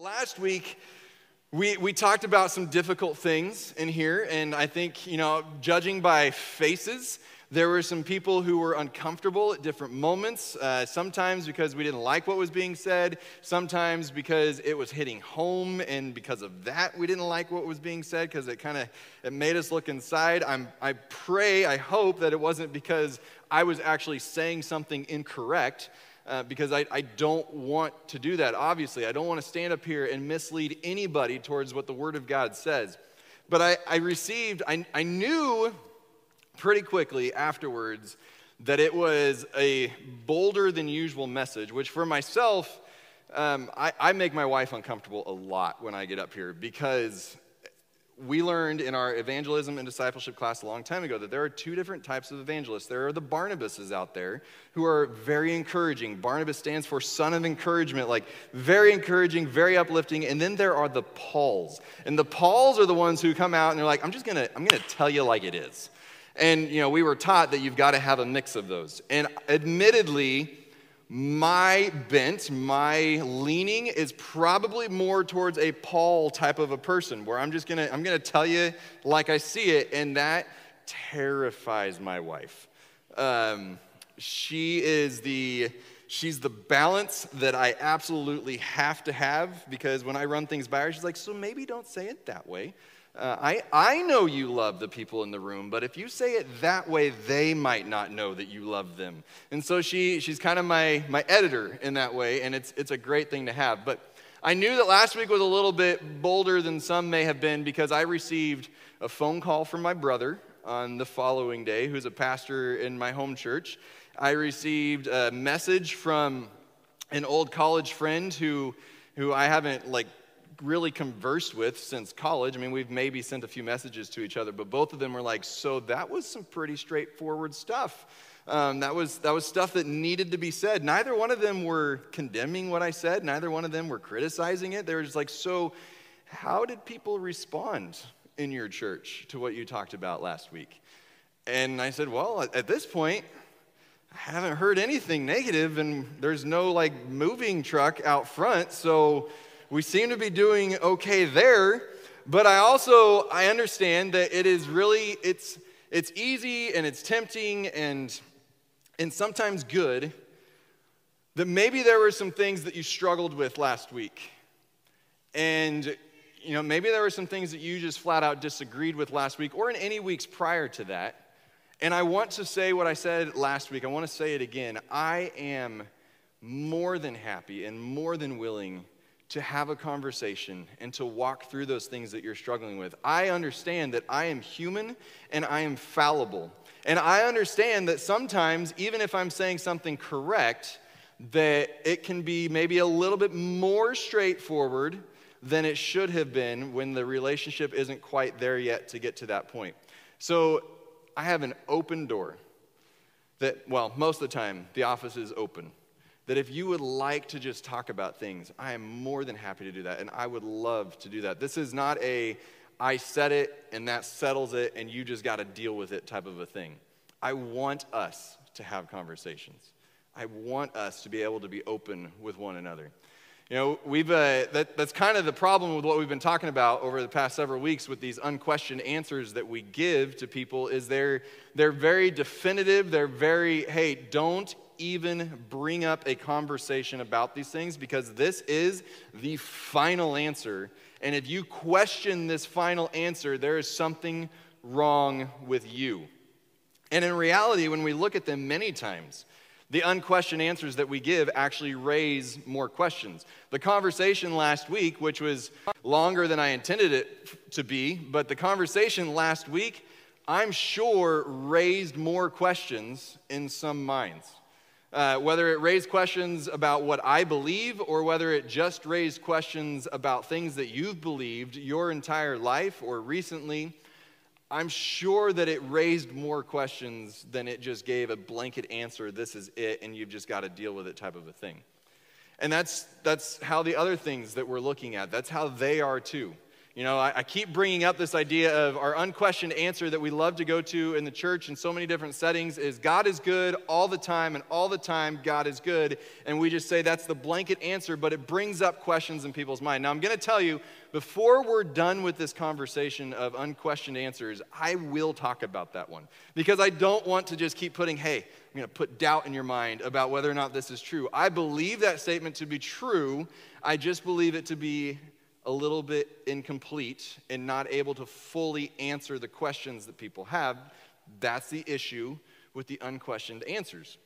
Last week, we, we talked about some difficult things in here, and I think, you know, judging by faces, there were some people who were uncomfortable at different moments, uh, sometimes because we didn't like what was being said, sometimes because it was hitting home, and because of that, we didn't like what was being said because it kind of it made us look inside. I'm, I pray, I hope that it wasn't because I was actually saying something incorrect uh, because I, I don't want to do that, obviously. I don't want to stand up here and mislead anybody towards what the Word of God says. But I, I received, I, I knew pretty quickly afterwards that it was a bolder than usual message, which for myself, um, I, I make my wife uncomfortable a lot when I get up here because we learned in our evangelism and discipleship class a long time ago that there are two different types of evangelists. There are the Barnabases out there who are very encouraging. Barnabas stands for son of encouragement, like very encouraging, very uplifting. And then there are the Pauls. And the Pauls are the ones who come out and they're like, I'm just gonna, I'm gonna tell you like it is. And you know, we were taught that you've got to have a mix of those. And admittedly, my bent, my leaning is probably more towards a Paul type of a person where I'm just gonna, I'm gonna tell you like I see it, and that terrifies my wife. Um, she is the, she's the balance that I absolutely have to have because when I run things by her, she's like, so maybe don't say it that way. Uh, I, I know you love the people in the room, but if you say it that way, they might not know that you love them. And so she, she's kind of my, my editor in that way, and it's, it's a great thing to have. But I knew that last week was a little bit bolder than some may have been because I received a phone call from my brother on the following day, who's a pastor in my home church. I received a message from an old college friend who, who I haven't like really conversed with since college. I mean, we've maybe sent a few messages to each other, but both of them were like, so that was some pretty straightforward stuff. Um, that, was, that was stuff that needed to be said. Neither one of them were condemning what I said, neither one of them were criticizing it. They were just like, so how did people respond in your church to what you talked about last week? And I said, well, at this point, I haven't heard anything negative, and there's no like moving truck out front, so we seem to be doing okay there, but I also I understand that it is really it's it's easy and it's tempting and and sometimes good that maybe there were some things that you struggled with last week. And you know, maybe there were some things that you just flat out disagreed with last week or in any weeks prior to that. And I want to say what I said last week. I want to say it again. I am more than happy and more than willing to have a conversation and to walk through those things that you're struggling with. I understand that I am human and I am fallible. And I understand that sometimes, even if I'm saying something correct, that it can be maybe a little bit more straightforward than it should have been when the relationship isn't quite there yet to get to that point. So I have an open door that, well, most of the time, the office is open that if you would like to just talk about things, I am more than happy to do that. And I would love to do that. This is not a, I said it and that settles it and you just got to deal with it type of a thing. I want us to have conversations. I want us to be able to be open with one another. You know, we've, uh, that, that's kind of the problem with what we've been talking about over the past several weeks with these unquestioned answers that we give to people is they're, they're very definitive. They're very, hey, don't even bring up a conversation about these things because this is the final answer. And if you question this final answer, there is something wrong with you. And in reality, when we look at them many times, the unquestioned answers that we give actually raise more questions. The conversation last week, which was longer than I intended it to be, but the conversation last week, I'm sure, raised more questions in some minds. Uh, whether it raised questions about what I believe or whether it just raised questions about things that you've believed your entire life or recently, I'm sure that it raised more questions than it just gave a blanket answer, this is it, and you've just got to deal with it type of a thing. And that's, that's how the other things that we're looking at, that's how they are too. You know, I, I, keep bringing up this idea of our unquestioned answer that we love to go to in the church in so many different settings is God is good all the time, and all the time God is good. And we just say that's the blanket answer, but it brings up questions in people's mind. Now, I'm going to tell you, before we're done with this conversation of unquestioned answers, I will talk about that one because I don't want to just keep putting, hey, I'm going to put doubt in your mind about whether or not this is true. I believe that statement to be true. I just believe it to be a little bit incomplete and not able to fully answer the questions that people have. That's the issue with the unquestioned answers.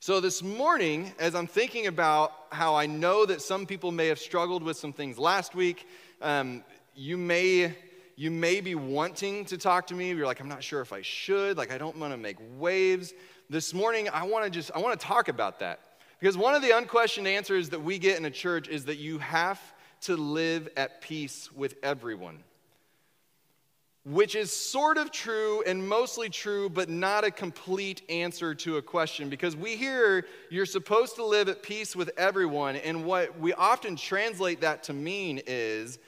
So, this morning, as I'm thinking about how I know that some people may have struggled with some things last week, um, you may you may be wanting to talk to me. You're like, I'm not sure if I should. Like, I don't want to make waves. This morning, I want to just I want to talk about that because one of the unquestioned answers that we get in a church is that you have to live at peace with everyone. Which is sort of true and mostly true, but not a complete answer to a question because we hear you're supposed to live at peace with everyone, and what we often translate that to mean is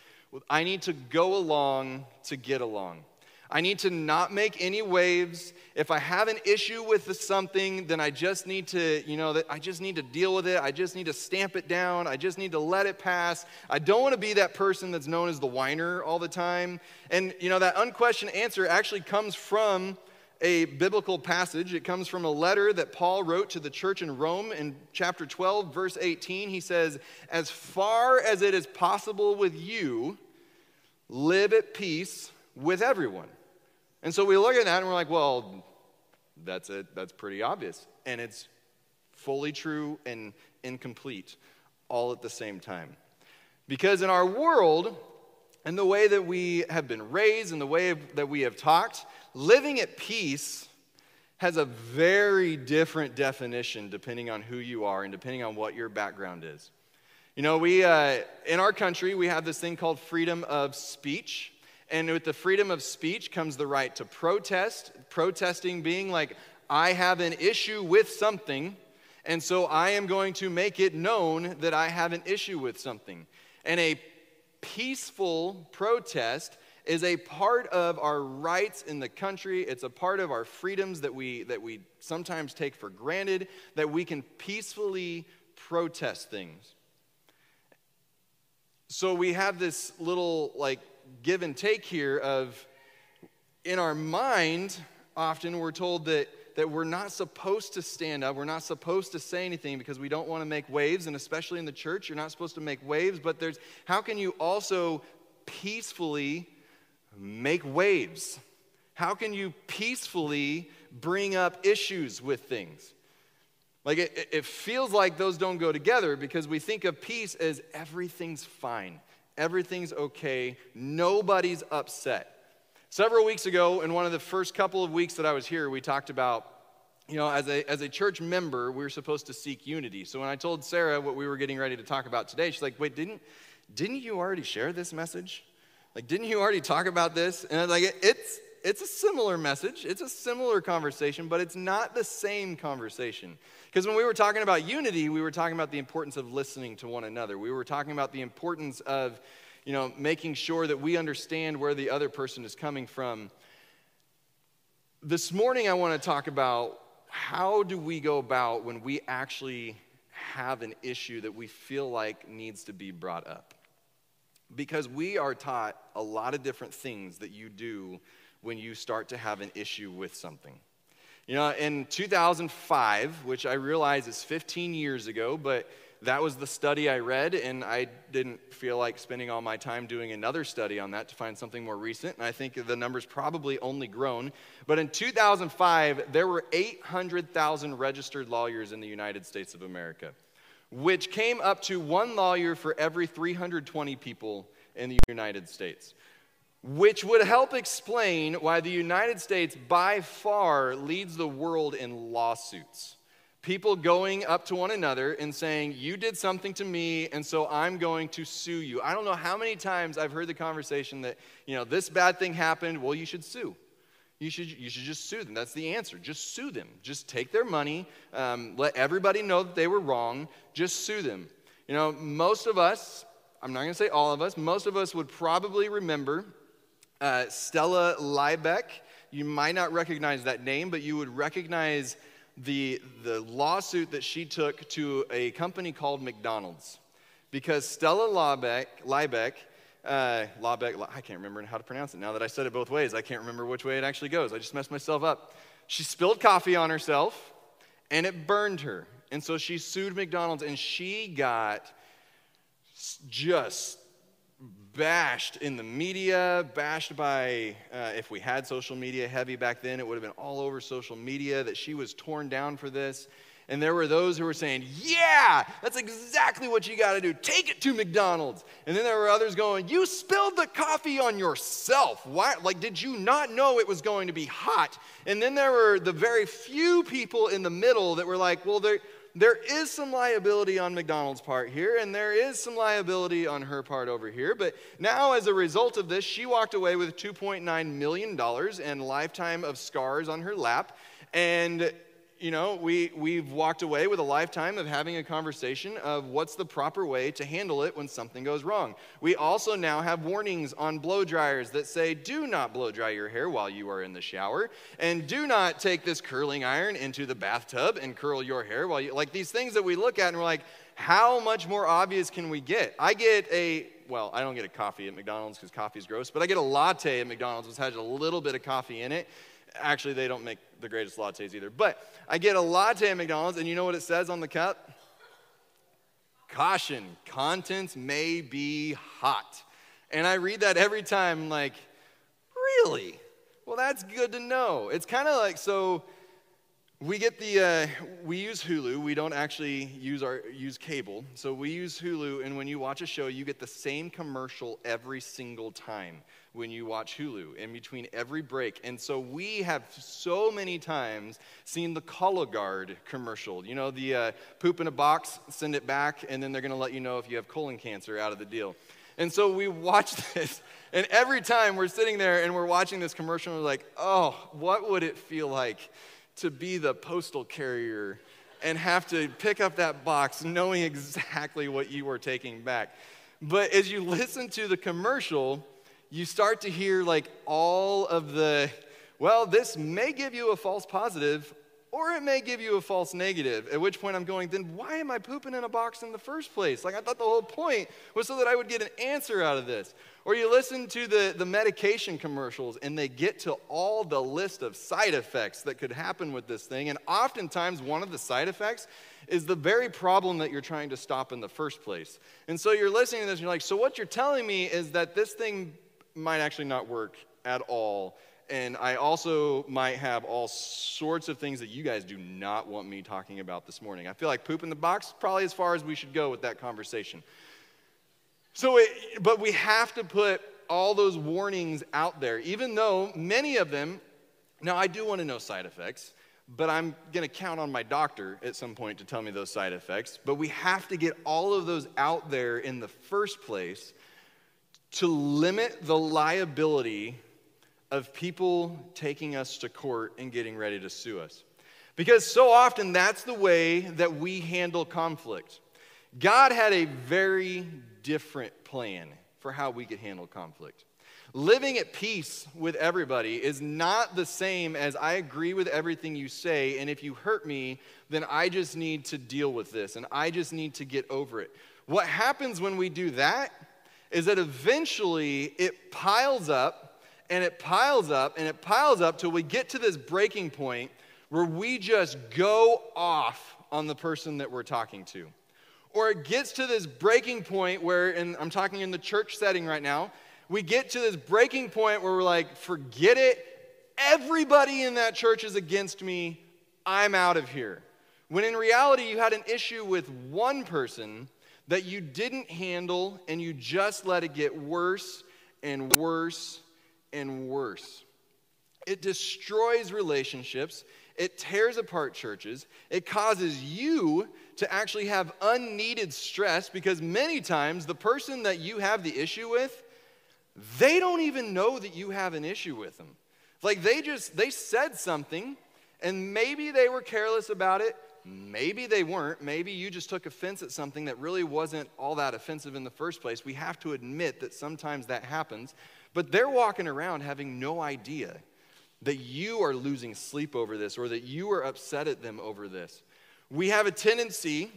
I need to go along to get along. I need to not make any waves. If I have an issue with something, then I just need to, you know, I just need to deal with it. I just need to stamp it down. I just need to let it pass. I don't want to be that person that's known as the whiner all the time. And, you know, that unquestioned answer actually comes from a biblical passage. It comes from a letter that Paul wrote to the church in Rome in chapter 12, verse 18. He says, As far as it is possible with you, live at peace with everyone. And so we look at that and we're like, well, that's it. That's pretty obvious. And it's fully true and incomplete all at the same time. Because in our world, and the way that we have been raised and the way that we have talked, living at peace has a very different definition depending on who you are and depending on what your background is. You know, we, uh, in our country, we have this thing called freedom of speech. And with the freedom of speech comes the right to protest, protesting being like, I have an issue with something, and so I am going to make it known that I have an issue with something. And a peaceful protest is a part of our rights in the country. It's a part of our freedoms that we, that we sometimes take for granted, that we can peacefully protest things. So we have this little like give and take here of in our mind, often we're told that, that we're not supposed to stand up, we're not supposed to say anything because we don't want to make waves, and especially in the church, you're not supposed to make waves, but there's how can you also peacefully make waves? How can you peacefully bring up issues with things? Like it, it feels like those don't go together because we think of peace as everything's fine everything's okay, nobody's upset. Several weeks ago, in one of the first couple of weeks that I was here, we talked about, you know, as a, as a church member, we are supposed to seek unity. So when I told Sarah what we were getting ready to talk about today, she's like, wait, didn't, didn't you already share this message? Like, didn't you already talk about this? And I was like, it's, it's a similar message, it's a similar conversation, but it's not the same conversation. Because when we were talking about unity, we were talking about the importance of listening to one another. We were talking about the importance of, you know, making sure that we understand where the other person is coming from. This morning, I want to talk about how do we go about when we actually have an issue that we feel like needs to be brought up. Because we are taught a lot of different things that you do when you start to have an issue with something. You know, in 2005, which I realize is 15 years ago, but that was the study I read, and I didn't feel like spending all my time doing another study on that to find something more recent. And I think the number's probably only grown. But in 2005, there were 800,000 registered lawyers in the United States of America, which came up to one lawyer for every 320 people in the United States which would help explain why the United States by far leads the world in lawsuits. People going up to one another and saying, You did something to me, and so I'm going to sue you. I don't know how many times I've heard the conversation that, you know, this bad thing happened, well, you should sue. You should, you should just sue them. That's the answer. Just sue them. Just take their money. Um, let everybody know that they were wrong. Just sue them. You know, most of us I'm not going to say all of us, most of us would probably remember uh, Stella Liebeck. You might not recognize that name, but you would recognize the, the lawsuit that she took to a company called McDonald's. Because Stella Liebeck, Liebeck, uh, Liebeck, I can't remember how to pronounce it now that I said it both ways. I can't remember which way it actually goes. I just messed myself up. She spilled coffee on herself and it burned her. And so she sued McDonald's and she got just bashed in the media, bashed by, uh, if we had social media heavy back then, it would have been all over social media that she was torn down for this. And there were those who were saying, Yeah, that's exactly what you got to do. Take it to McDonald's. And then there were others going, You spilled the coffee on yourself. Why? Like, did you not know it was going to be hot? And then there were the very few people in the middle that were like, Well, there, there is some liability on McDonald's part here, and there is some liability on her part over here. But now, as a result of this, she walked away with $2.9 million and lifetime of scars on her lap. And you know, we, we've walked away with a lifetime of having a conversation of what's the proper way to handle it when something goes wrong. We also now have warnings on blow dryers that say, do not blow dry your hair while you are in the shower, and do not take this curling iron into the bathtub and curl your hair while you, like these things that we look at and we're like, how much more obvious can we get? I get a, well, I don't get a coffee at McDonald's because coffee is gross, but I get a latte at McDonald's which has a little bit of coffee in it. Actually, they don't make the greatest lattes either. But I get a latte at McDonald's, and you know what it says on the cup? Caution, contents may be hot. And I read that every time, like, really? Well, that's good to know. It's kind of like, so we get the, uh, we use Hulu. We don't actually use our use cable. So we use Hulu, and when you watch a show, you get the same commercial every single time when you watch Hulu in between every break. And so we have so many times seen the Cologuard commercial. You know, the uh, poop in a box, send it back, and then they're going to let you know if you have colon cancer out of the deal. And so we watch this, and every time we're sitting there and we're watching this commercial, we're like, oh, what would it feel like to be the postal carrier and have to pick up that box knowing exactly what you were taking back? But as you listen to the commercial, you start to hear like all of the, well, this may give you a false positive or it may give you a false negative. At which point I'm going, then why am I pooping in a box in the first place? Like I thought the whole point was so that I would get an answer out of this. Or you listen to the, the medication commercials and they get to all the list of side effects that could happen with this thing. And oftentimes, one of the side effects is the very problem that you're trying to stop in the first place. And so you're listening to this and you're like, so what you're telling me is that this thing might actually not work at all. And I also might have all sorts of things that you guys do not want me talking about this morning. I feel like poop in the box, probably as far as we should go with that conversation. So, it, but we have to put all those warnings out there, even though many of them, now I do want to know side effects, but I'm going to count on my doctor at some point to tell me those side effects. But we have to get all of those out there in the first place to limit the liability of people taking us to court and getting ready to sue us. Because so often that's the way that we handle conflict. God had a very different plan for how we could handle conflict. Living at peace with everybody is not the same as I agree with everything you say, and if you hurt me, then I just need to deal with this and I just need to get over it. What happens when we do that is that eventually it piles up and it piles up and it piles up till we get to this breaking point where we just go off on the person that we're talking to. Or it gets to this breaking point where, and I'm talking in the church setting right now, we get to this breaking point where we're like, forget it. Everybody in that church is against me. I'm out of here. When in reality, you had an issue with one person that you didn't handle and you just let it get worse and worse and worse. It destroys relationships, it tears apart churches, it causes you to actually have unneeded stress because many times the person that you have the issue with, they don't even know that you have an issue with them. Like they just, they said something and maybe they were careless about it, Maybe they weren't. Maybe you just took offense at something that really wasn't all that offensive in the first place. We have to admit that sometimes that happens. But they're walking around having no idea that you are losing sleep over this or that you are upset at them over this. We have a tendency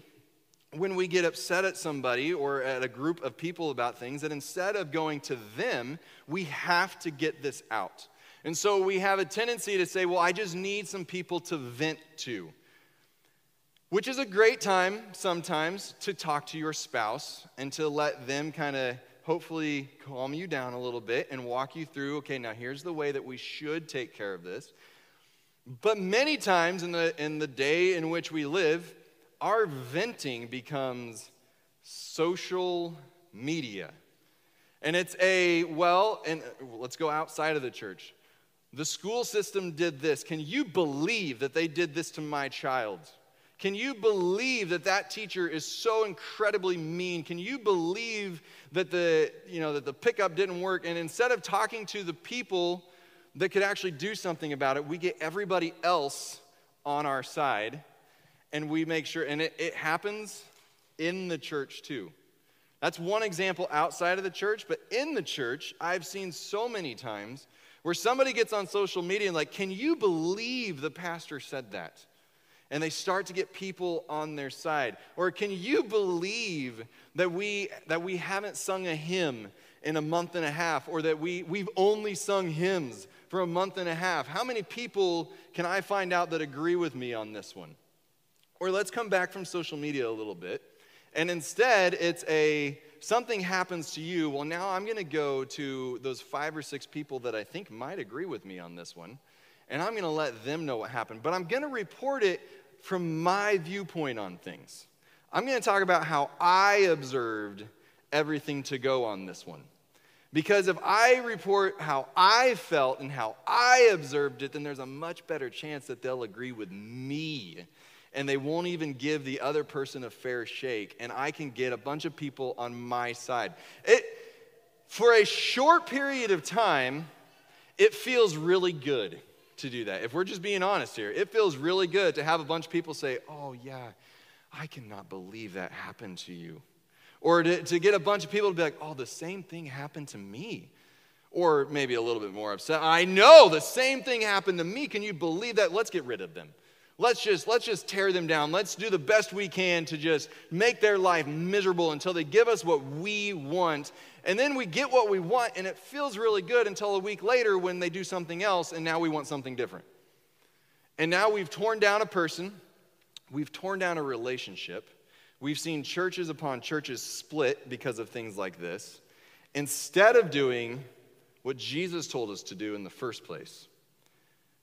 when we get upset at somebody or at a group of people about things that instead of going to them, we have to get this out. And so we have a tendency to say, well, I just need some people to vent to, which is a great time sometimes to talk to your spouse and to let them kind of hopefully calm you down a little bit and walk you through okay, now here's the way that we should take care of this. But many times in the, in the day in which we live, our venting becomes social media. And it's a, well, and let's go outside of the church. The school system did this. Can you believe that they did this to my child? Can you believe that that teacher is so incredibly mean? Can you believe that the, you know, that the pickup didn't work? And instead of talking to the people that could actually do something about it, we get everybody else on our side and we make sure, and it, it happens in the church too. That's one example outside of the church, but in the church, I've seen so many times where somebody gets on social media and, like, can you believe the pastor said that? And they start to get people on their side. Or can you believe that we that we haven't sung a hymn in a month and a half or that we we've only sung hymns for a month and a half? How many people can i find out that agree with me on this one? Or let's come back from social media a little bit and instead it's a something happens to you. Well now i'm going to go to those five or six people that i think might agree with me on this one and I'm going to let them know what happened. But I'm going to report it from my viewpoint on things. I'm going to talk about how I observed everything to go on this one. Because if I report how I felt and how I observed it, then there's a much better chance that they'll agree with me and they won't even give the other person a fair shake, and I can get a bunch of people on my side. It, for a short period of time, it feels really good to do that. If we're just being honest here, it feels really good to have a bunch of people say, Oh, yeah, I cannot believe that happened to you. Or to, to get a bunch of people to be like, Oh, the same thing happened to me. Or maybe a little bit more upset. I know the same thing happened to me. Can you believe that? Let's get rid of them. Let's just let's just tear them down. Let's do the best we can to just make their life miserable until they give us what we want. And then we get what we want and it feels really good until a week later when they do something else and now we want something different. And now we've torn down a person, we've torn down a relationship. We've seen churches upon churches split because of things like this. Instead of doing what Jesus told us to do in the first place,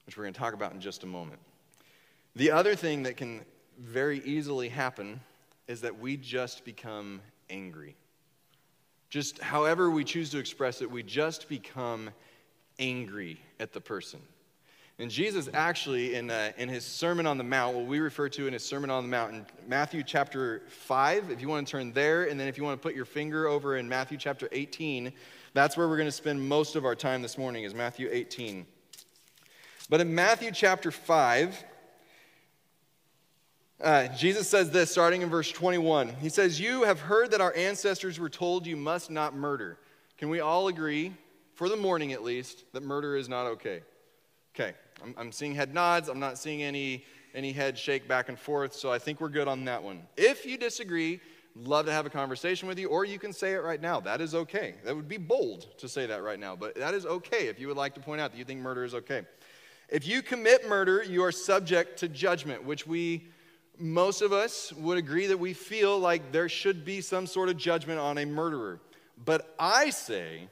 which we're going to talk about in just a moment. The other thing that can very easily happen is that we just become angry. Just however we choose to express it, we just become angry at the person. And Jesus actually, in, uh, in his Sermon on the Mount, what we refer to in his Sermon on the Mount, in Matthew chapter 5, if you want to turn there, and then if you want to put your finger over in Matthew chapter 18, that's where we're going to spend most of our time this morning, is Matthew 18. But in Matthew chapter 5, uh, Jesus says this starting in verse 21. He says, You have heard that our ancestors were told you must not murder. Can we all agree, for the morning at least, that murder is not okay? Okay, I'm, I'm seeing head nods. I'm not seeing any, any head shake back and forth, so I think we're good on that one. If you disagree, love to have a conversation with you, or you can say it right now. That is okay. That would be bold to say that right now, but that is okay if you would like to point out that you think murder is okay. If you commit murder, you are subject to judgment, which we most of us would agree that we feel like there should be some sort of judgment on a murderer. But I say,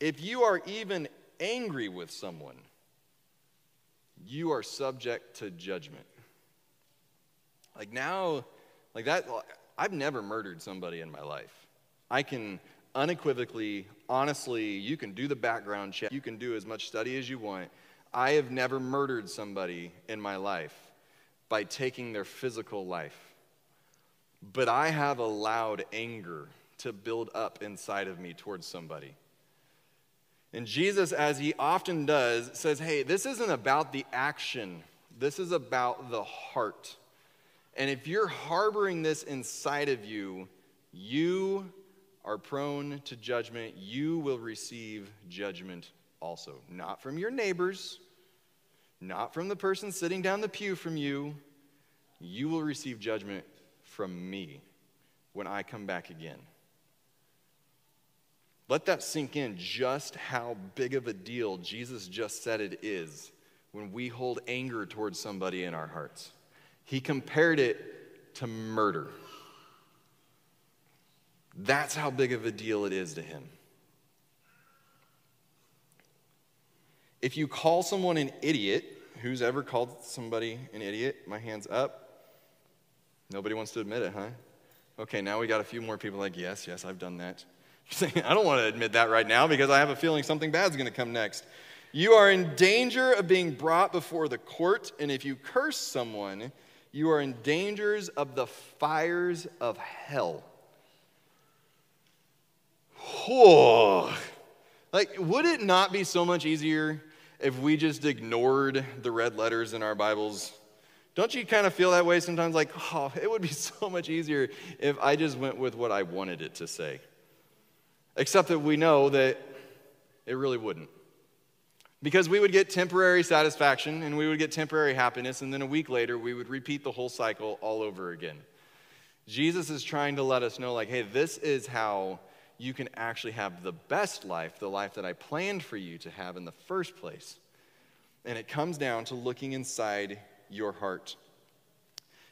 if you are even angry with someone, you are subject to judgment. Like now, like that, I've never murdered somebody in my life. I can unequivocally, honestly, you can do the background check, you can do as much study as you want. I have never murdered somebody in my life by taking their physical life. But I have allowed anger to build up inside of me towards somebody. And Jesus, as he often does, says, Hey, this isn't about the action, this is about the heart. And if you're harboring this inside of you, you are prone to judgment. You will receive judgment also. Not from your neighbors, not from the person sitting down the pew from you. You will receive judgment from me when I come back again. Let that sink in just how big of a deal Jesus just said it is when we hold anger towards somebody in our hearts. He compared it to murder. That's how big of a deal it is to him. If you call someone an idiot, who's ever called somebody an idiot? My hand's up. Nobody wants to admit it, huh? Okay, now we got a few more people like, yes, yes, I've done that. I don't want to admit that right now because I have a feeling something bad's going to come next. You are in danger of being brought before the court, and if you curse someone, you are in dangers of the fires of hell. Oh, like, would it not be so much easier if we just ignored the red letters in our Bibles? Don't you kind of feel that way sometimes? Like, oh, it would be so much easier if I just went with what I wanted it to say. Except that we know that it really wouldn't. Because we would get temporary satisfaction and we would get temporary happiness, and then a week later we would repeat the whole cycle all over again. Jesus is trying to let us know, like, hey, this is how you can actually have the best life, the life that I planned for you to have in the first place. And it comes down to looking inside your heart.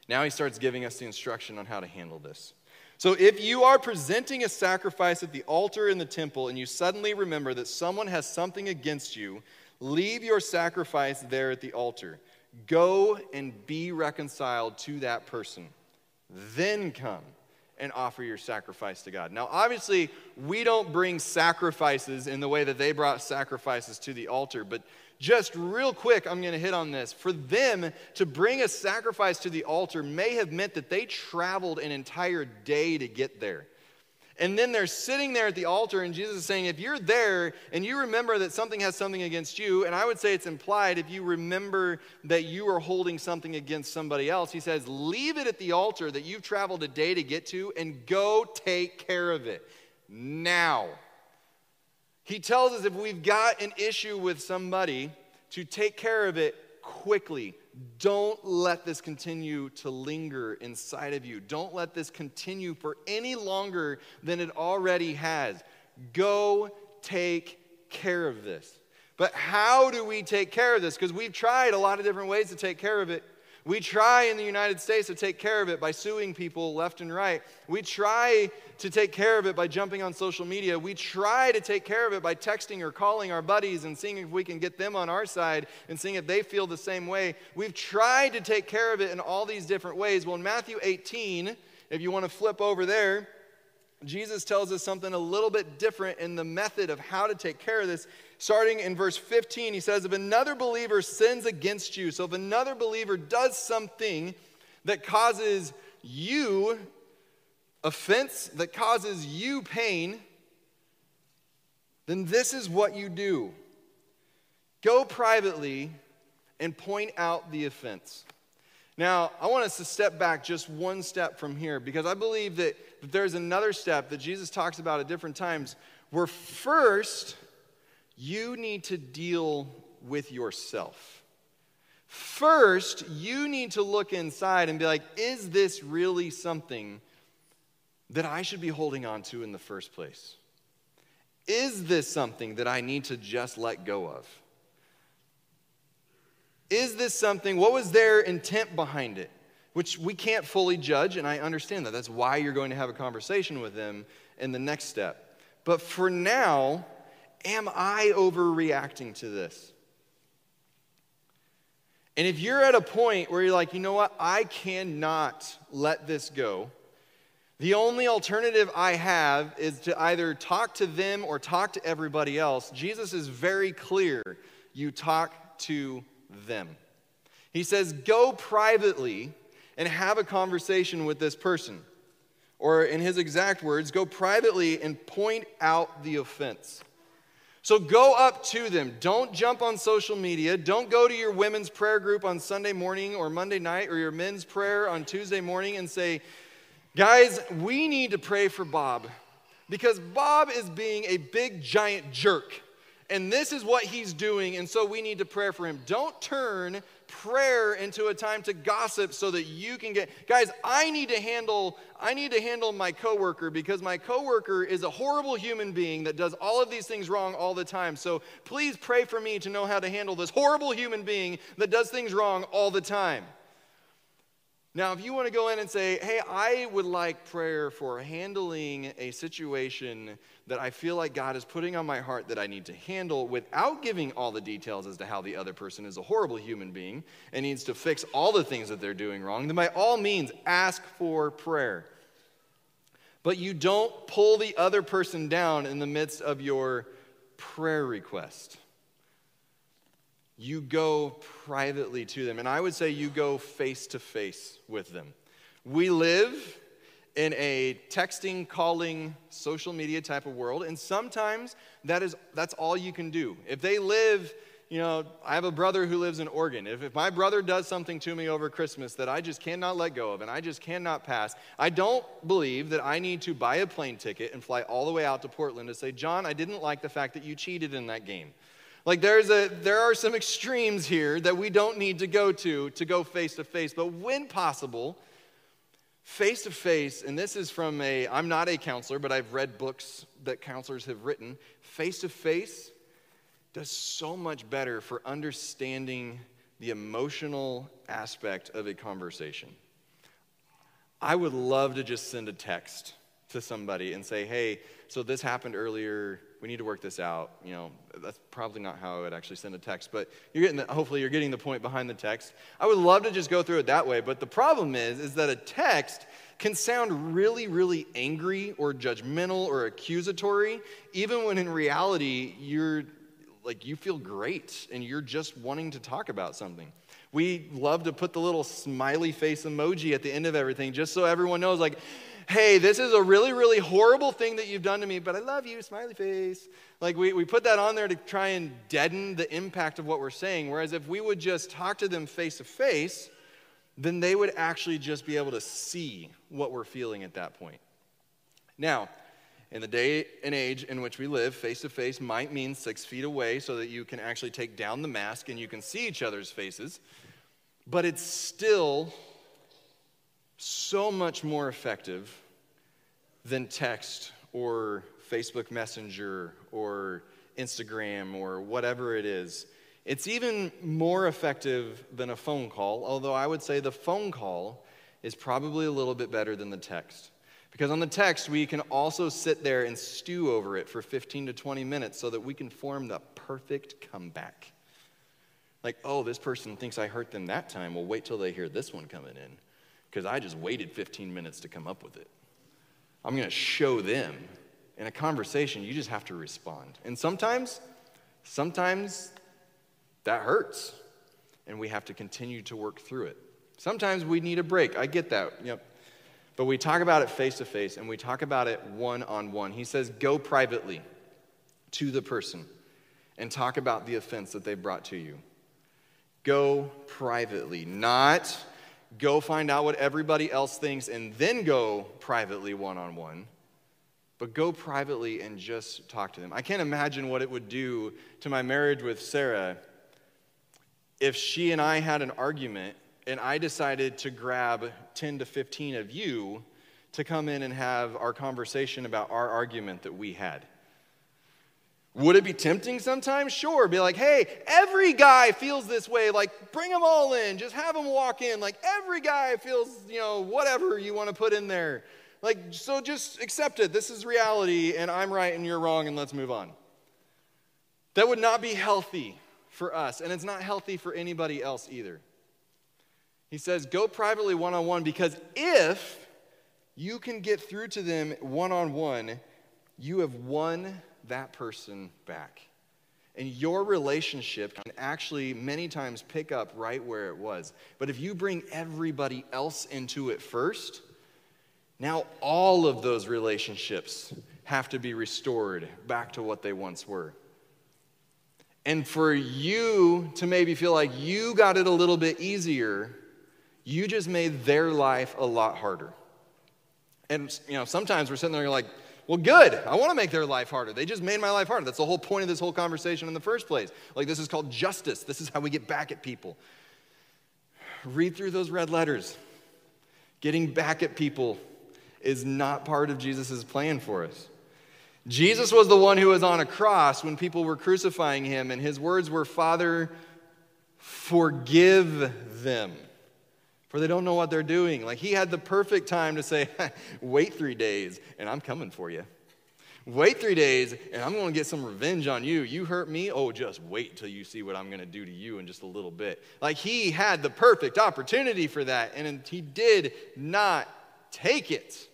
Now he starts giving us the instruction on how to handle this. So, if you are presenting a sacrifice at the altar in the temple and you suddenly remember that someone has something against you, leave your sacrifice there at the altar. Go and be reconciled to that person. Then come and offer your sacrifice to God. Now, obviously, we don't bring sacrifices in the way that they brought sacrifices to the altar, but just real quick, I'm going to hit on this. For them to bring a sacrifice to the altar may have meant that they traveled an entire day to get there. And then they're sitting there at the altar, and Jesus is saying, If you're there and you remember that something has something against you, and I would say it's implied if you remember that you are holding something against somebody else, he says, Leave it at the altar that you've traveled a day to get to and go take care of it now. He tells us if we've got an issue with somebody, to take care of it quickly. Don't let this continue to linger inside of you. Don't let this continue for any longer than it already has. Go take care of this. But how do we take care of this? Because we've tried a lot of different ways to take care of it. We try in the United States to take care of it by suing people left and right. We try to take care of it by jumping on social media. We try to take care of it by texting or calling our buddies and seeing if we can get them on our side and seeing if they feel the same way. We've tried to take care of it in all these different ways. Well, in Matthew 18, if you want to flip over there, Jesus tells us something a little bit different in the method of how to take care of this. Starting in verse 15, he says, If another believer sins against you, so if another believer does something that causes you offense, that causes you pain, then this is what you do go privately and point out the offense. Now, I want us to step back just one step from here because I believe that, that there's another step that Jesus talks about at different times where first you need to deal with yourself. First, you need to look inside and be like, is this really something that I should be holding on to in the first place? Is this something that I need to just let go of? Is this something, what was their intent behind it? Which we can't fully judge, and I understand that. That's why you're going to have a conversation with them in the next step. But for now, am I overreacting to this? And if you're at a point where you're like, you know what, I cannot let this go, the only alternative I have is to either talk to them or talk to everybody else. Jesus is very clear. You talk to them. He says, Go privately and have a conversation with this person. Or, in his exact words, go privately and point out the offense. So go up to them. Don't jump on social media. Don't go to your women's prayer group on Sunday morning or Monday night or your men's prayer on Tuesday morning and say, Guys, we need to pray for Bob because Bob is being a big giant jerk. And this is what he's doing, and so we need to pray for him. Don't turn prayer into a time to gossip so that you can get guys i need to handle i need to handle my coworker because my coworker is a horrible human being that does all of these things wrong all the time. So please pray for me to know how to handle this horrible human being that does things wrong all the time now, if you want to go in and say, hey, I would like prayer for handling a situation that I feel like God is putting on my heart that I need to handle without giving all the details as to how the other person is a horrible human being and needs to fix all the things that they're doing wrong, then by all means, ask for prayer. But you don't pull the other person down in the midst of your prayer request you go privately to them. And I would say you go face to face with them. We live in a texting, calling, social media type of world, and sometimes that is that's all you can do. If they live, you know, I have a brother who lives in Oregon. If, if my brother does something to me over Christmas that I just cannot let go of and I just cannot pass, I don't believe that I need to buy a plane ticket and fly all the way out to Portland to say, John, I didn't like the fact that you cheated in that game. Like there's a there are some extremes here that we don't need to go to to go face to face, but when possible, face to face, and this is from a I'm not a counselor, but I've read books that counselors have written. Face to face does so much better for understanding the emotional aspect of a conversation. I would love to just send a text to somebody and say, "Hey, so this happened earlier we need to work this out. You know, that's probably not how I would actually send a text, but you're getting the, hopefully you're getting the point behind the text. I would love to just go through it that way, but the problem is, is that a text can sound really, really angry or judgmental or accusatory, even when in reality you're like you feel great and you're just wanting to talk about something. We love to put the little smiley face emoji at the end of everything just so everyone knows, like, hey, this is a really, really horrible thing that you've done to me, but I love you, smiley face. Like we, we put that on there to try and deaden the impact of what we're saying. Whereas if we would just talk to them face to face, then they would actually just be able to see what we're feeling at that point. Now, in the day and age in which we live, face to face might mean six feet away so that you can actually take down the mask and you can see each other's faces, but it's still so much more effective than text or Facebook Messenger or Instagram or whatever it is. It's even more effective than a phone call, although I would say the phone call is probably a little bit better than the text. Because on the text, we can also sit there and stew over it for 15 to 20 minutes so that we can form the perfect comeback. Like, oh, this person thinks I hurt them that time. Well, wait till they hear this one coming in because I just waited 15 minutes to come up with it. I'm going to show them. In a conversation, you just have to respond. And sometimes, sometimes that hurts, and we have to continue to work through it. Sometimes we need a break. I get that. Yep. But we talk about it face to face and we talk about it one on one. He says, go privately to the person and talk about the offense that they brought to you. Go privately, not go find out what everybody else thinks and then go privately one on one. But go privately and just talk to them. I can't imagine what it would do to my marriage with Sarah if she and I had an argument and I decided to grab 10 to 15 of you to come in and have our conversation about our argument that we had. Would it be tempting sometimes? Sure. Be like, hey, every guy feels this way. Like, bring them all in. Just have them walk in. Like, every guy feels, you know, whatever you want to put in there. Like, so just accept it. This is reality, and I'm right and you're wrong, and let's move on. That would not be healthy for us, and it's not healthy for anybody else either. He says, go privately one on one because if you can get through to them one on one, you have won that person back. And your relationship can actually many times pick up right where it was. But if you bring everybody else into it first, now all of those relationships have to be restored back to what they once were. And for you to maybe feel like you got it a little bit easier, you just made their life a lot harder. And you know, sometimes we're sitting there like, well, good. I want to make their life harder. They just made my life harder. That's the whole point of this whole conversation in the first place. Like, this is called justice. This is how we get back at people. Read through those red letters. Getting back at people is not part of Jesus' plan for us. Jesus was the one who was on a cross when people were crucifying him, and his words were, Father, forgive them, for they don't know what they're doing. Like he had the perfect time to say, Wait three days, and I'm coming for you. Wait three days, and I'm going to get some revenge on you. You hurt me? Oh, just wait till you see what I'm going to do to you in just a little bit. Like he had the perfect opportunity for that, and he did not take it.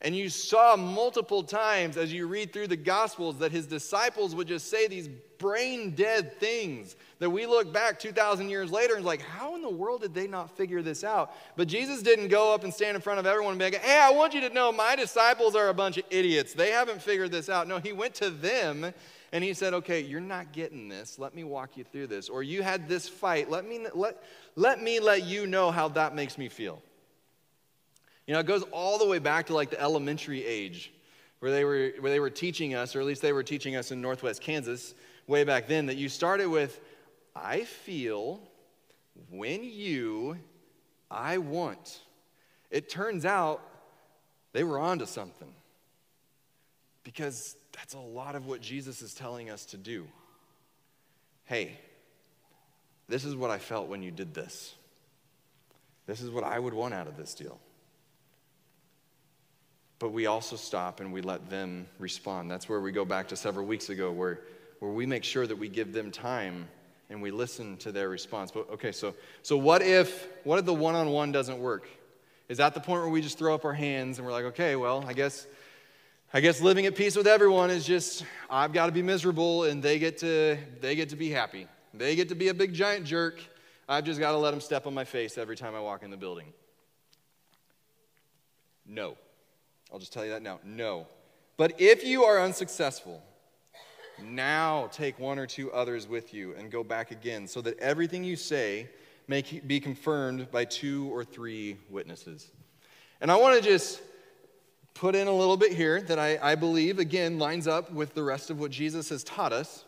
And you saw multiple times as you read through the Gospels that his disciples would just say these brain dead things that we look back 2,000 years later and like, how in the world did they not figure this out? But Jesus didn't go up and stand in front of everyone and be like, hey, I want you to know my disciples are a bunch of idiots. They haven't figured this out. No, he went to them and he said, okay, you're not getting this. Let me walk you through this. Or you had this fight. Let me let, let me let you know how that makes me feel. You know, it goes all the way back to like the elementary age where they were, where they were teaching us, or at least they were teaching us in Northwest Kansas way back then, that you started with, I feel, when you, I want. It turns out they were onto something because that's a lot of what Jesus is telling us to do. Hey, this is what I felt when you did this. This is what I would want out of this deal. But we also stop and we let them respond. That's where we go back to several weeks ago, where, where we make sure that we give them time and we listen to their response. But okay, so so what if what if the one-on-one doesn't work? Is that the point where we just throw up our hands and we're like, okay, well, I guess I guess living at peace with everyone is just I've got to be miserable and they get to they get to be happy. They get to be a big giant jerk. I've just got to let them step on my face every time I walk in the building. No. I'll just tell you that now. No. But if you are unsuccessful, now take one or two others with you and go back again, so that everything you say may be confirmed by two or three witnesses. And I want to just put in a little bit here that I, I believe, again, lines up with the rest of what Jesus has taught us.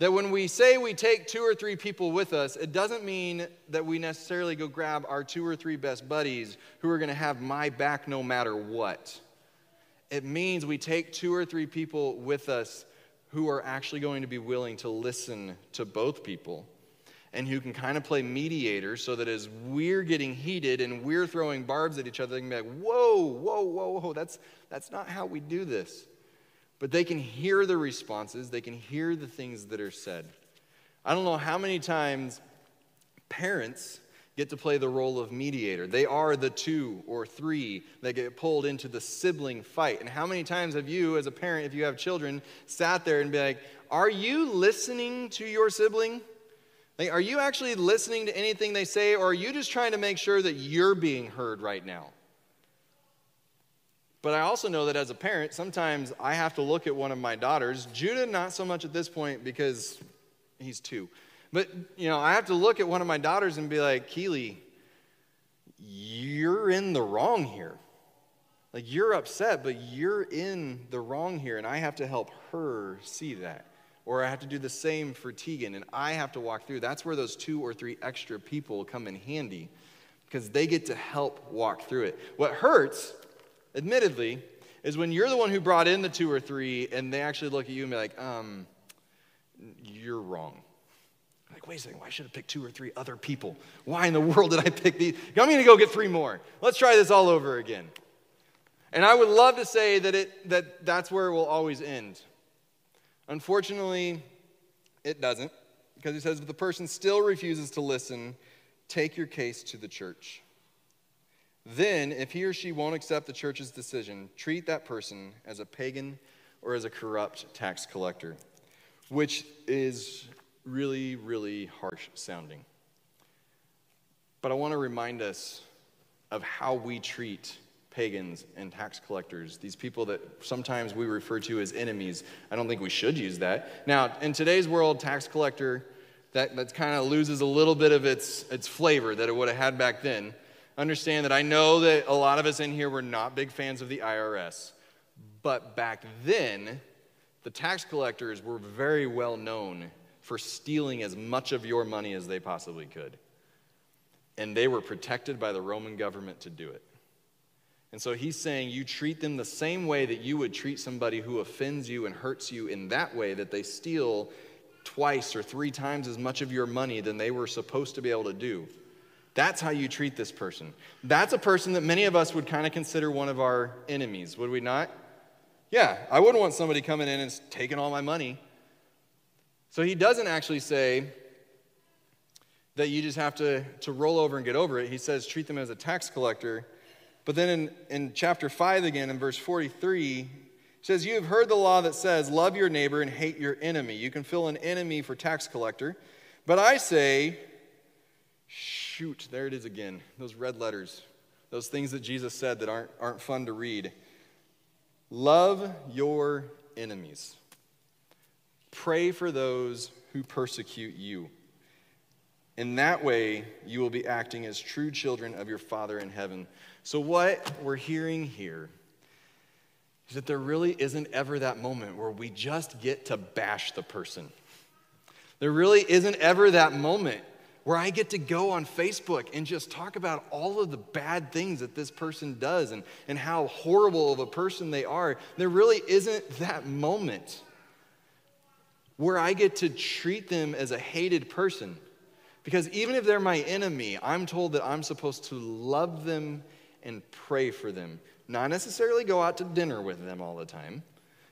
That when we say we take two or three people with us, it doesn't mean that we necessarily go grab our two or three best buddies who are going to have my back no matter what. It means we take two or three people with us who are actually going to be willing to listen to both people and who can kind of play mediator so that as we're getting heated and we're throwing barbs at each other, they can be like, whoa, whoa, whoa, whoa, that's, that's not how we do this. But they can hear the responses, they can hear the things that are said. I don't know how many times parents get to play the role of mediator. They are the two or three that get pulled into the sibling fight. And how many times have you, as a parent, if you have children, sat there and be like, Are you listening to your sibling? Like, are you actually listening to anything they say, or are you just trying to make sure that you're being heard right now? But I also know that as a parent, sometimes I have to look at one of my daughters. Judah, not so much at this point because he's two. But, you know, I have to look at one of my daughters and be like, Keely, you're in the wrong here. Like, you're upset, but you're in the wrong here. And I have to help her see that. Or I have to do the same for Tegan, and I have to walk through. That's where those two or three extra people come in handy because they get to help walk through it. What hurts admittedly, is when you're the one who brought in the two or three and they actually look at you and be like, um, you're wrong. Like, wait a second, why should I pick two or three other people? Why in the world did I pick these? I'm to go get three more. Let's try this all over again. And I would love to say that, it, that that's where it will always end. Unfortunately, it doesn't, because he says if the person still refuses to listen, take your case to the church. Then, if he or she won't accept the church's decision, treat that person as a pagan or as a corrupt tax collector, which is really, really harsh sounding. But I want to remind us of how we treat pagans and tax collectors, these people that sometimes we refer to as enemies. I don't think we should use that. Now, in today's world, tax collector, that, that kind of loses a little bit of its, its flavor that it would have had back then. Understand that I know that a lot of us in here were not big fans of the IRS, but back then, the tax collectors were very well known for stealing as much of your money as they possibly could. And they were protected by the Roman government to do it. And so he's saying you treat them the same way that you would treat somebody who offends you and hurts you in that way, that they steal twice or three times as much of your money than they were supposed to be able to do. That's how you treat this person. That's a person that many of us would kind of consider one of our enemies, would we not? Yeah, I wouldn't want somebody coming in and taking all my money. So he doesn't actually say that you just have to, to roll over and get over it. He says treat them as a tax collector but then in, in chapter 5 again, in verse 43, it says, You have heard the law that says, Love your neighbor and hate your enemy. You can fill an enemy for tax collector. But I say, Shoot, there it is again. Those red letters, those things that Jesus said that aren't, aren't fun to read. Love your enemies. Pray for those who persecute you. In that way, you will be acting as true children of your Father in heaven. So, what we're hearing here is that there really isn't ever that moment where we just get to bash the person. There really isn't ever that moment where I get to go on Facebook and just talk about all of the bad things that this person does and, and how horrible of a person they are. There really isn't that moment where I get to treat them as a hated person. Because even if they're my enemy, I'm told that I'm supposed to love them and pray for them. Not necessarily go out to dinner with them all the time.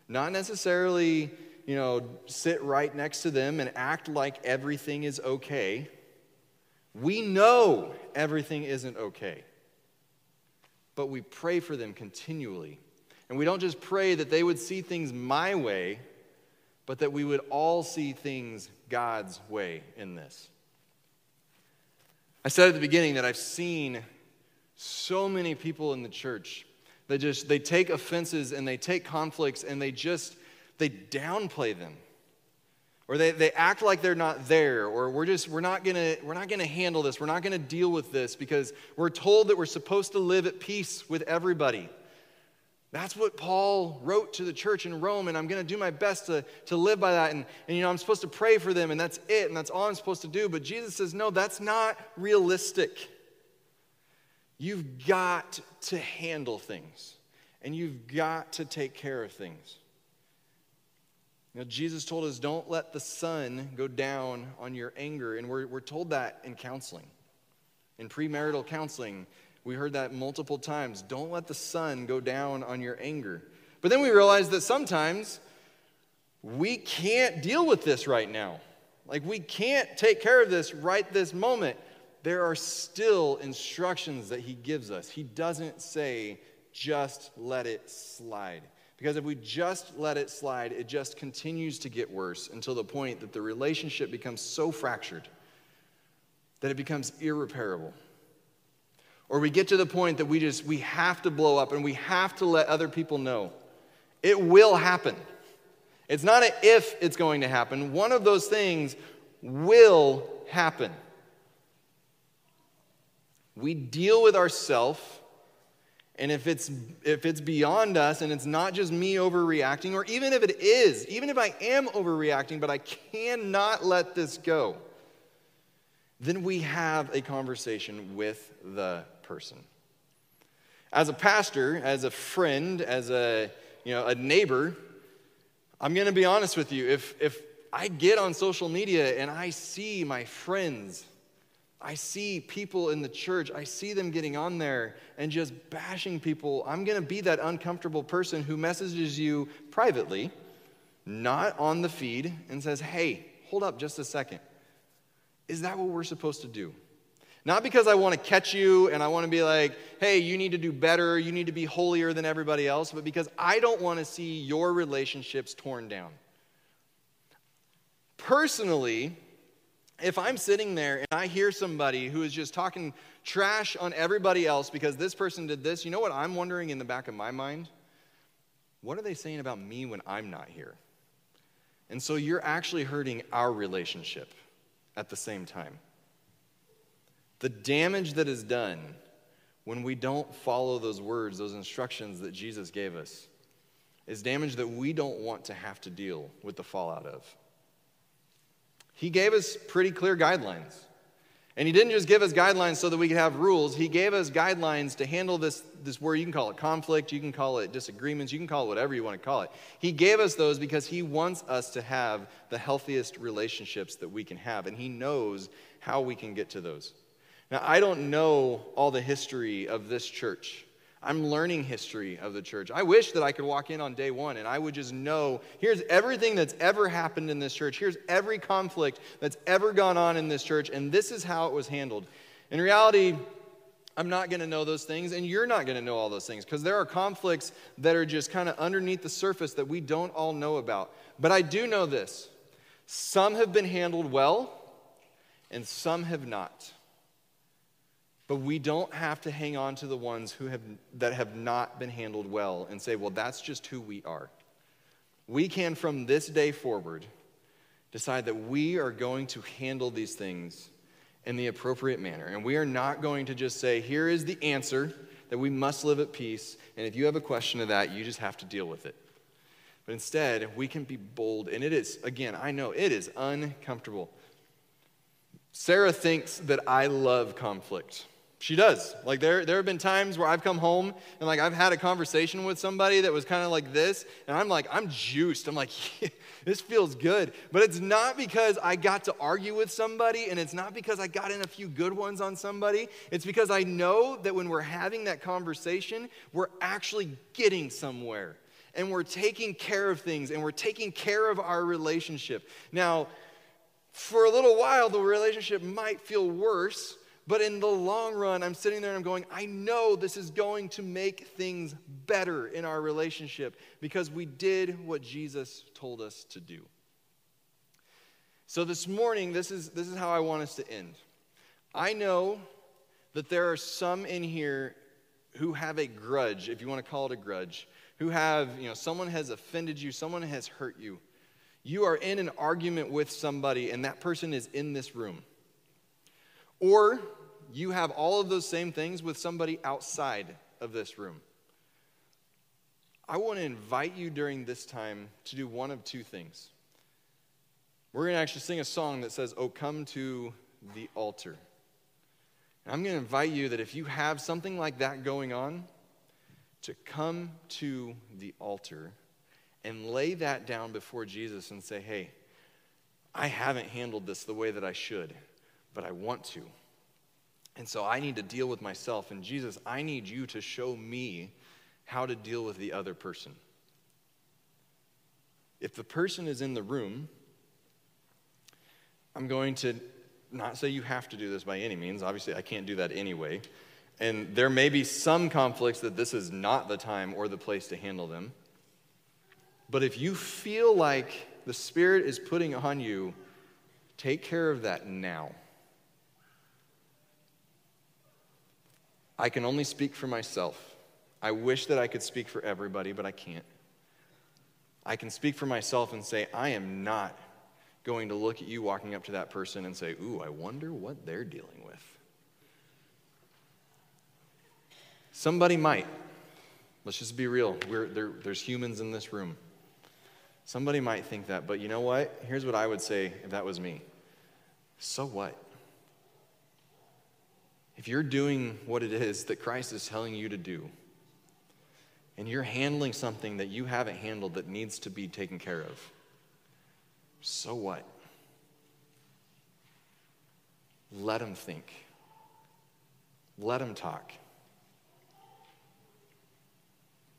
Not necessarily, you know, sit right next to them and act like everything is okay. We know everything isn't okay. But we pray for them continually. And we don't just pray that they would see things my way, but that we would all see things God's way in this. I said at the beginning that I've seen so many people in the church that just they take offenses and they take conflicts and they just they downplay them or they, they act like they're not there or we're just we're not gonna we're not gonna handle this we're not gonna deal with this because we're told that we're supposed to live at peace with everybody. That's what paul wrote to the church in rome and i'm gonna do my best to, to live by that and, and you know i'm supposed to pray for them and that's it and that's all i'm supposed to do. But jesus says no that's not realistic. You've got to handle things, and you've got to take care of things. Jesus told us, don't let the sun go down on your anger. And we're, we're told that in counseling. In premarital counseling, we heard that multiple times. Don't let the sun go down on your anger. But then we realized that sometimes we can't deal with this right now. Like, we can't take care of this right this moment there are still instructions that he gives us. He doesn't say, just let it slide. Because if we just let it slide, it just continues to get worse until the point that the relationship becomes so fractured that it becomes irreparable. Or we get to the point that we just we have to blow up and we have to let other people know. It will happen. It's not an if it's going to happen. One of those things will happen. We deal with ourself, and if it's if it's beyond us and it's not just me overreacting, or even if it is, even if I am overreacting, but I cannot let this go, then we have a conversation with the person. As a pastor, as a friend, as a you know a neighbor, I'm gonna be honest with you. If if I get on social media and I see my friends I see people in the church, I see them getting on there and just bashing people. I'm going to be that uncomfortable person who messages you privately, not on the feed, and says, hey, hold up just a second. Is that what we're supposed to do? Not because I want to catch you and I want to be like, hey, you need to do better, you need to be holier than everybody else, but because I don't want to see your relationships torn down. Personally, if I'm sitting there and I hear somebody who is just talking trash on everybody else because this person did this, you know what I'm wondering in the back of my mind? What are they saying about me when I'm not here? And so you're actually hurting our relationship at the same time. The damage that is done when we don't follow those words, those instructions that Jesus gave us, is damage that we don't want to have to deal with the fallout of. He gave us pretty clear guidelines. And he didn't just give us guidelines so that we could have rules. He gave us guidelines to handle this, this word. You can call it conflict, you can call it disagreements, you can call it whatever you want to call it. He gave us those because he wants us to have the healthiest relationships that we can have. And he knows how we can get to those. Now, I don't know all the history of this church. I'm learning history of the church. I wish that I could walk in on day one and I would just know here's everything that's ever happened in this church. Here's every conflict that's ever gone on in this church, and this is how it was handled. In reality, I'm not going to know those things, and you're not going to know all those things because there are conflicts that are just kind of underneath the surface that we don't all know about. But I do know this some have been handled well, and some have not. But we don't have to hang on to the ones who have, that have not been handled well and say, well, that's just who we are. We can, from this day forward, decide that we are going to handle these things in the appropriate manner. And we are not going to just say, here is the answer, that we must live at peace. And if you have a question of that, you just have to deal with it. But instead, we can be bold. And it is, again, I know it is uncomfortable. Sarah thinks that I love conflict. She does. Like there, there have been times where I've come home and like I've had a conversation with somebody that was kind of like this, and I'm like, I'm juiced. I'm like, this feels good. But it's not because I got to argue with somebody, and it's not because I got in a few good ones on somebody. It's because I know that when we're having that conversation, we're actually getting somewhere. And we're taking care of things and we're taking care of our relationship. Now, for a little while, the relationship might feel worse but in the long run, I'm sitting there and I'm going, I know this is going to make things better in our relationship because we did what Jesus told us to do. So this morning, this is, this is how I want us to end. I know that there are some in here who have a grudge, if you want to call it a grudge, who have, you know, someone has offended you, someone has hurt you. You are in an argument with somebody, and that person is in this room. Or you have all of those same things with somebody outside of this room. I want to invite you during this time to do one of two things. We're going to actually sing a song that says, Oh, come to the altar. And I'm going to invite you that if you have something like that going on, to come to the altar and lay that down before Jesus and say, Hey, I haven't handled this the way that I should, but I want to. And so I need to deal with myself. And Jesus, I need you to show me how to deal with the other person. If the person is in the room, I'm going to not say you have to do this by any means. Obviously, I can't do that anyway. And there may be some conflicts that this is not the time or the place to handle them. But if you feel like the Spirit is putting on you, take care of that now. I can only speak for myself. I wish that I could speak for everybody, but I can't. I can speak for myself and say, I am not going to look at you walking up to that person and say, Ooh, I wonder what they're dealing with. Somebody might. Let's just be real. There, there's humans in this room. Somebody might think that, but you know what? Here's what I would say if that was me. So what? If you're doing what it is that Christ is telling you to do, and you're handling something that you haven't handled that needs to be taken care of, so what? Let them think. Let them talk.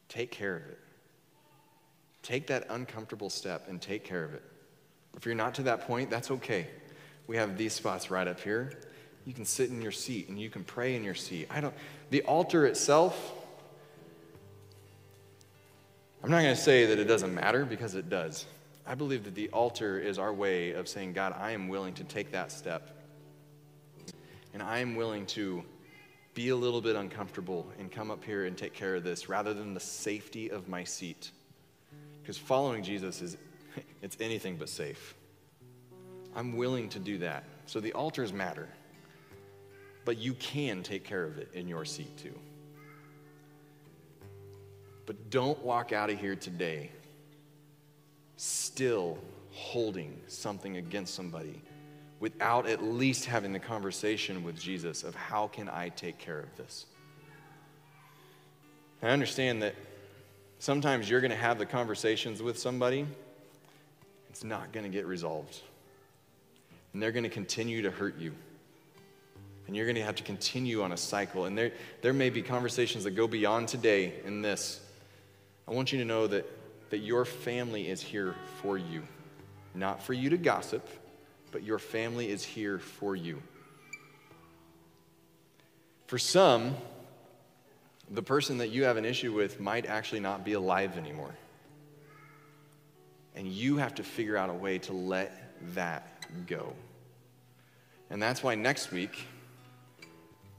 Take care of it. Take that uncomfortable step and take care of it. If you're not to that point, that's okay. We have these spots right up here. You can sit in your seat and you can pray in your seat. I don't, the altar itself, I'm not going to say that it doesn't matter because it does. I believe that the altar is our way of saying, God, I am willing to take that step. And I am willing to be a little bit uncomfortable and come up here and take care of this rather than the safety of my seat. Because following Jesus is it's anything but safe. I'm willing to do that. So the altars matter. But you can take care of it in your seat too. But don't walk out of here today still holding something against somebody without at least having the conversation with Jesus of how can I take care of this? I understand that sometimes you're going to have the conversations with somebody, it's not going to get resolved. And they're going to continue to hurt you. And you're going to have to continue on a cycle. And there, there may be conversations that go beyond today in this. I want you to know that, that your family is here for you, not for you to gossip, but your family is here for you. For some, the person that you have an issue with might actually not be alive anymore. And you have to figure out a way to let that go. And that's why next week,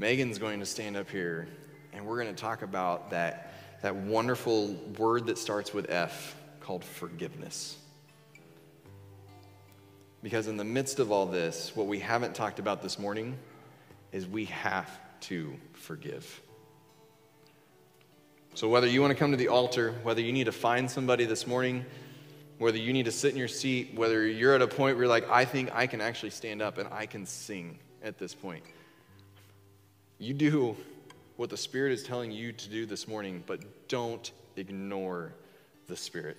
Megan's going to stand up here and we're going to talk about that, that wonderful word that starts with F called forgiveness. Because in the midst of all this, what we haven't talked about this morning is we have to forgive. So, whether you want to come to the altar, whether you need to find somebody this morning, whether you need to sit in your seat, whether you're at a point where you're like, I think I can actually stand up and I can sing at this point, you do what the Spirit is telling you to do this morning, but don't ignore the Spirit.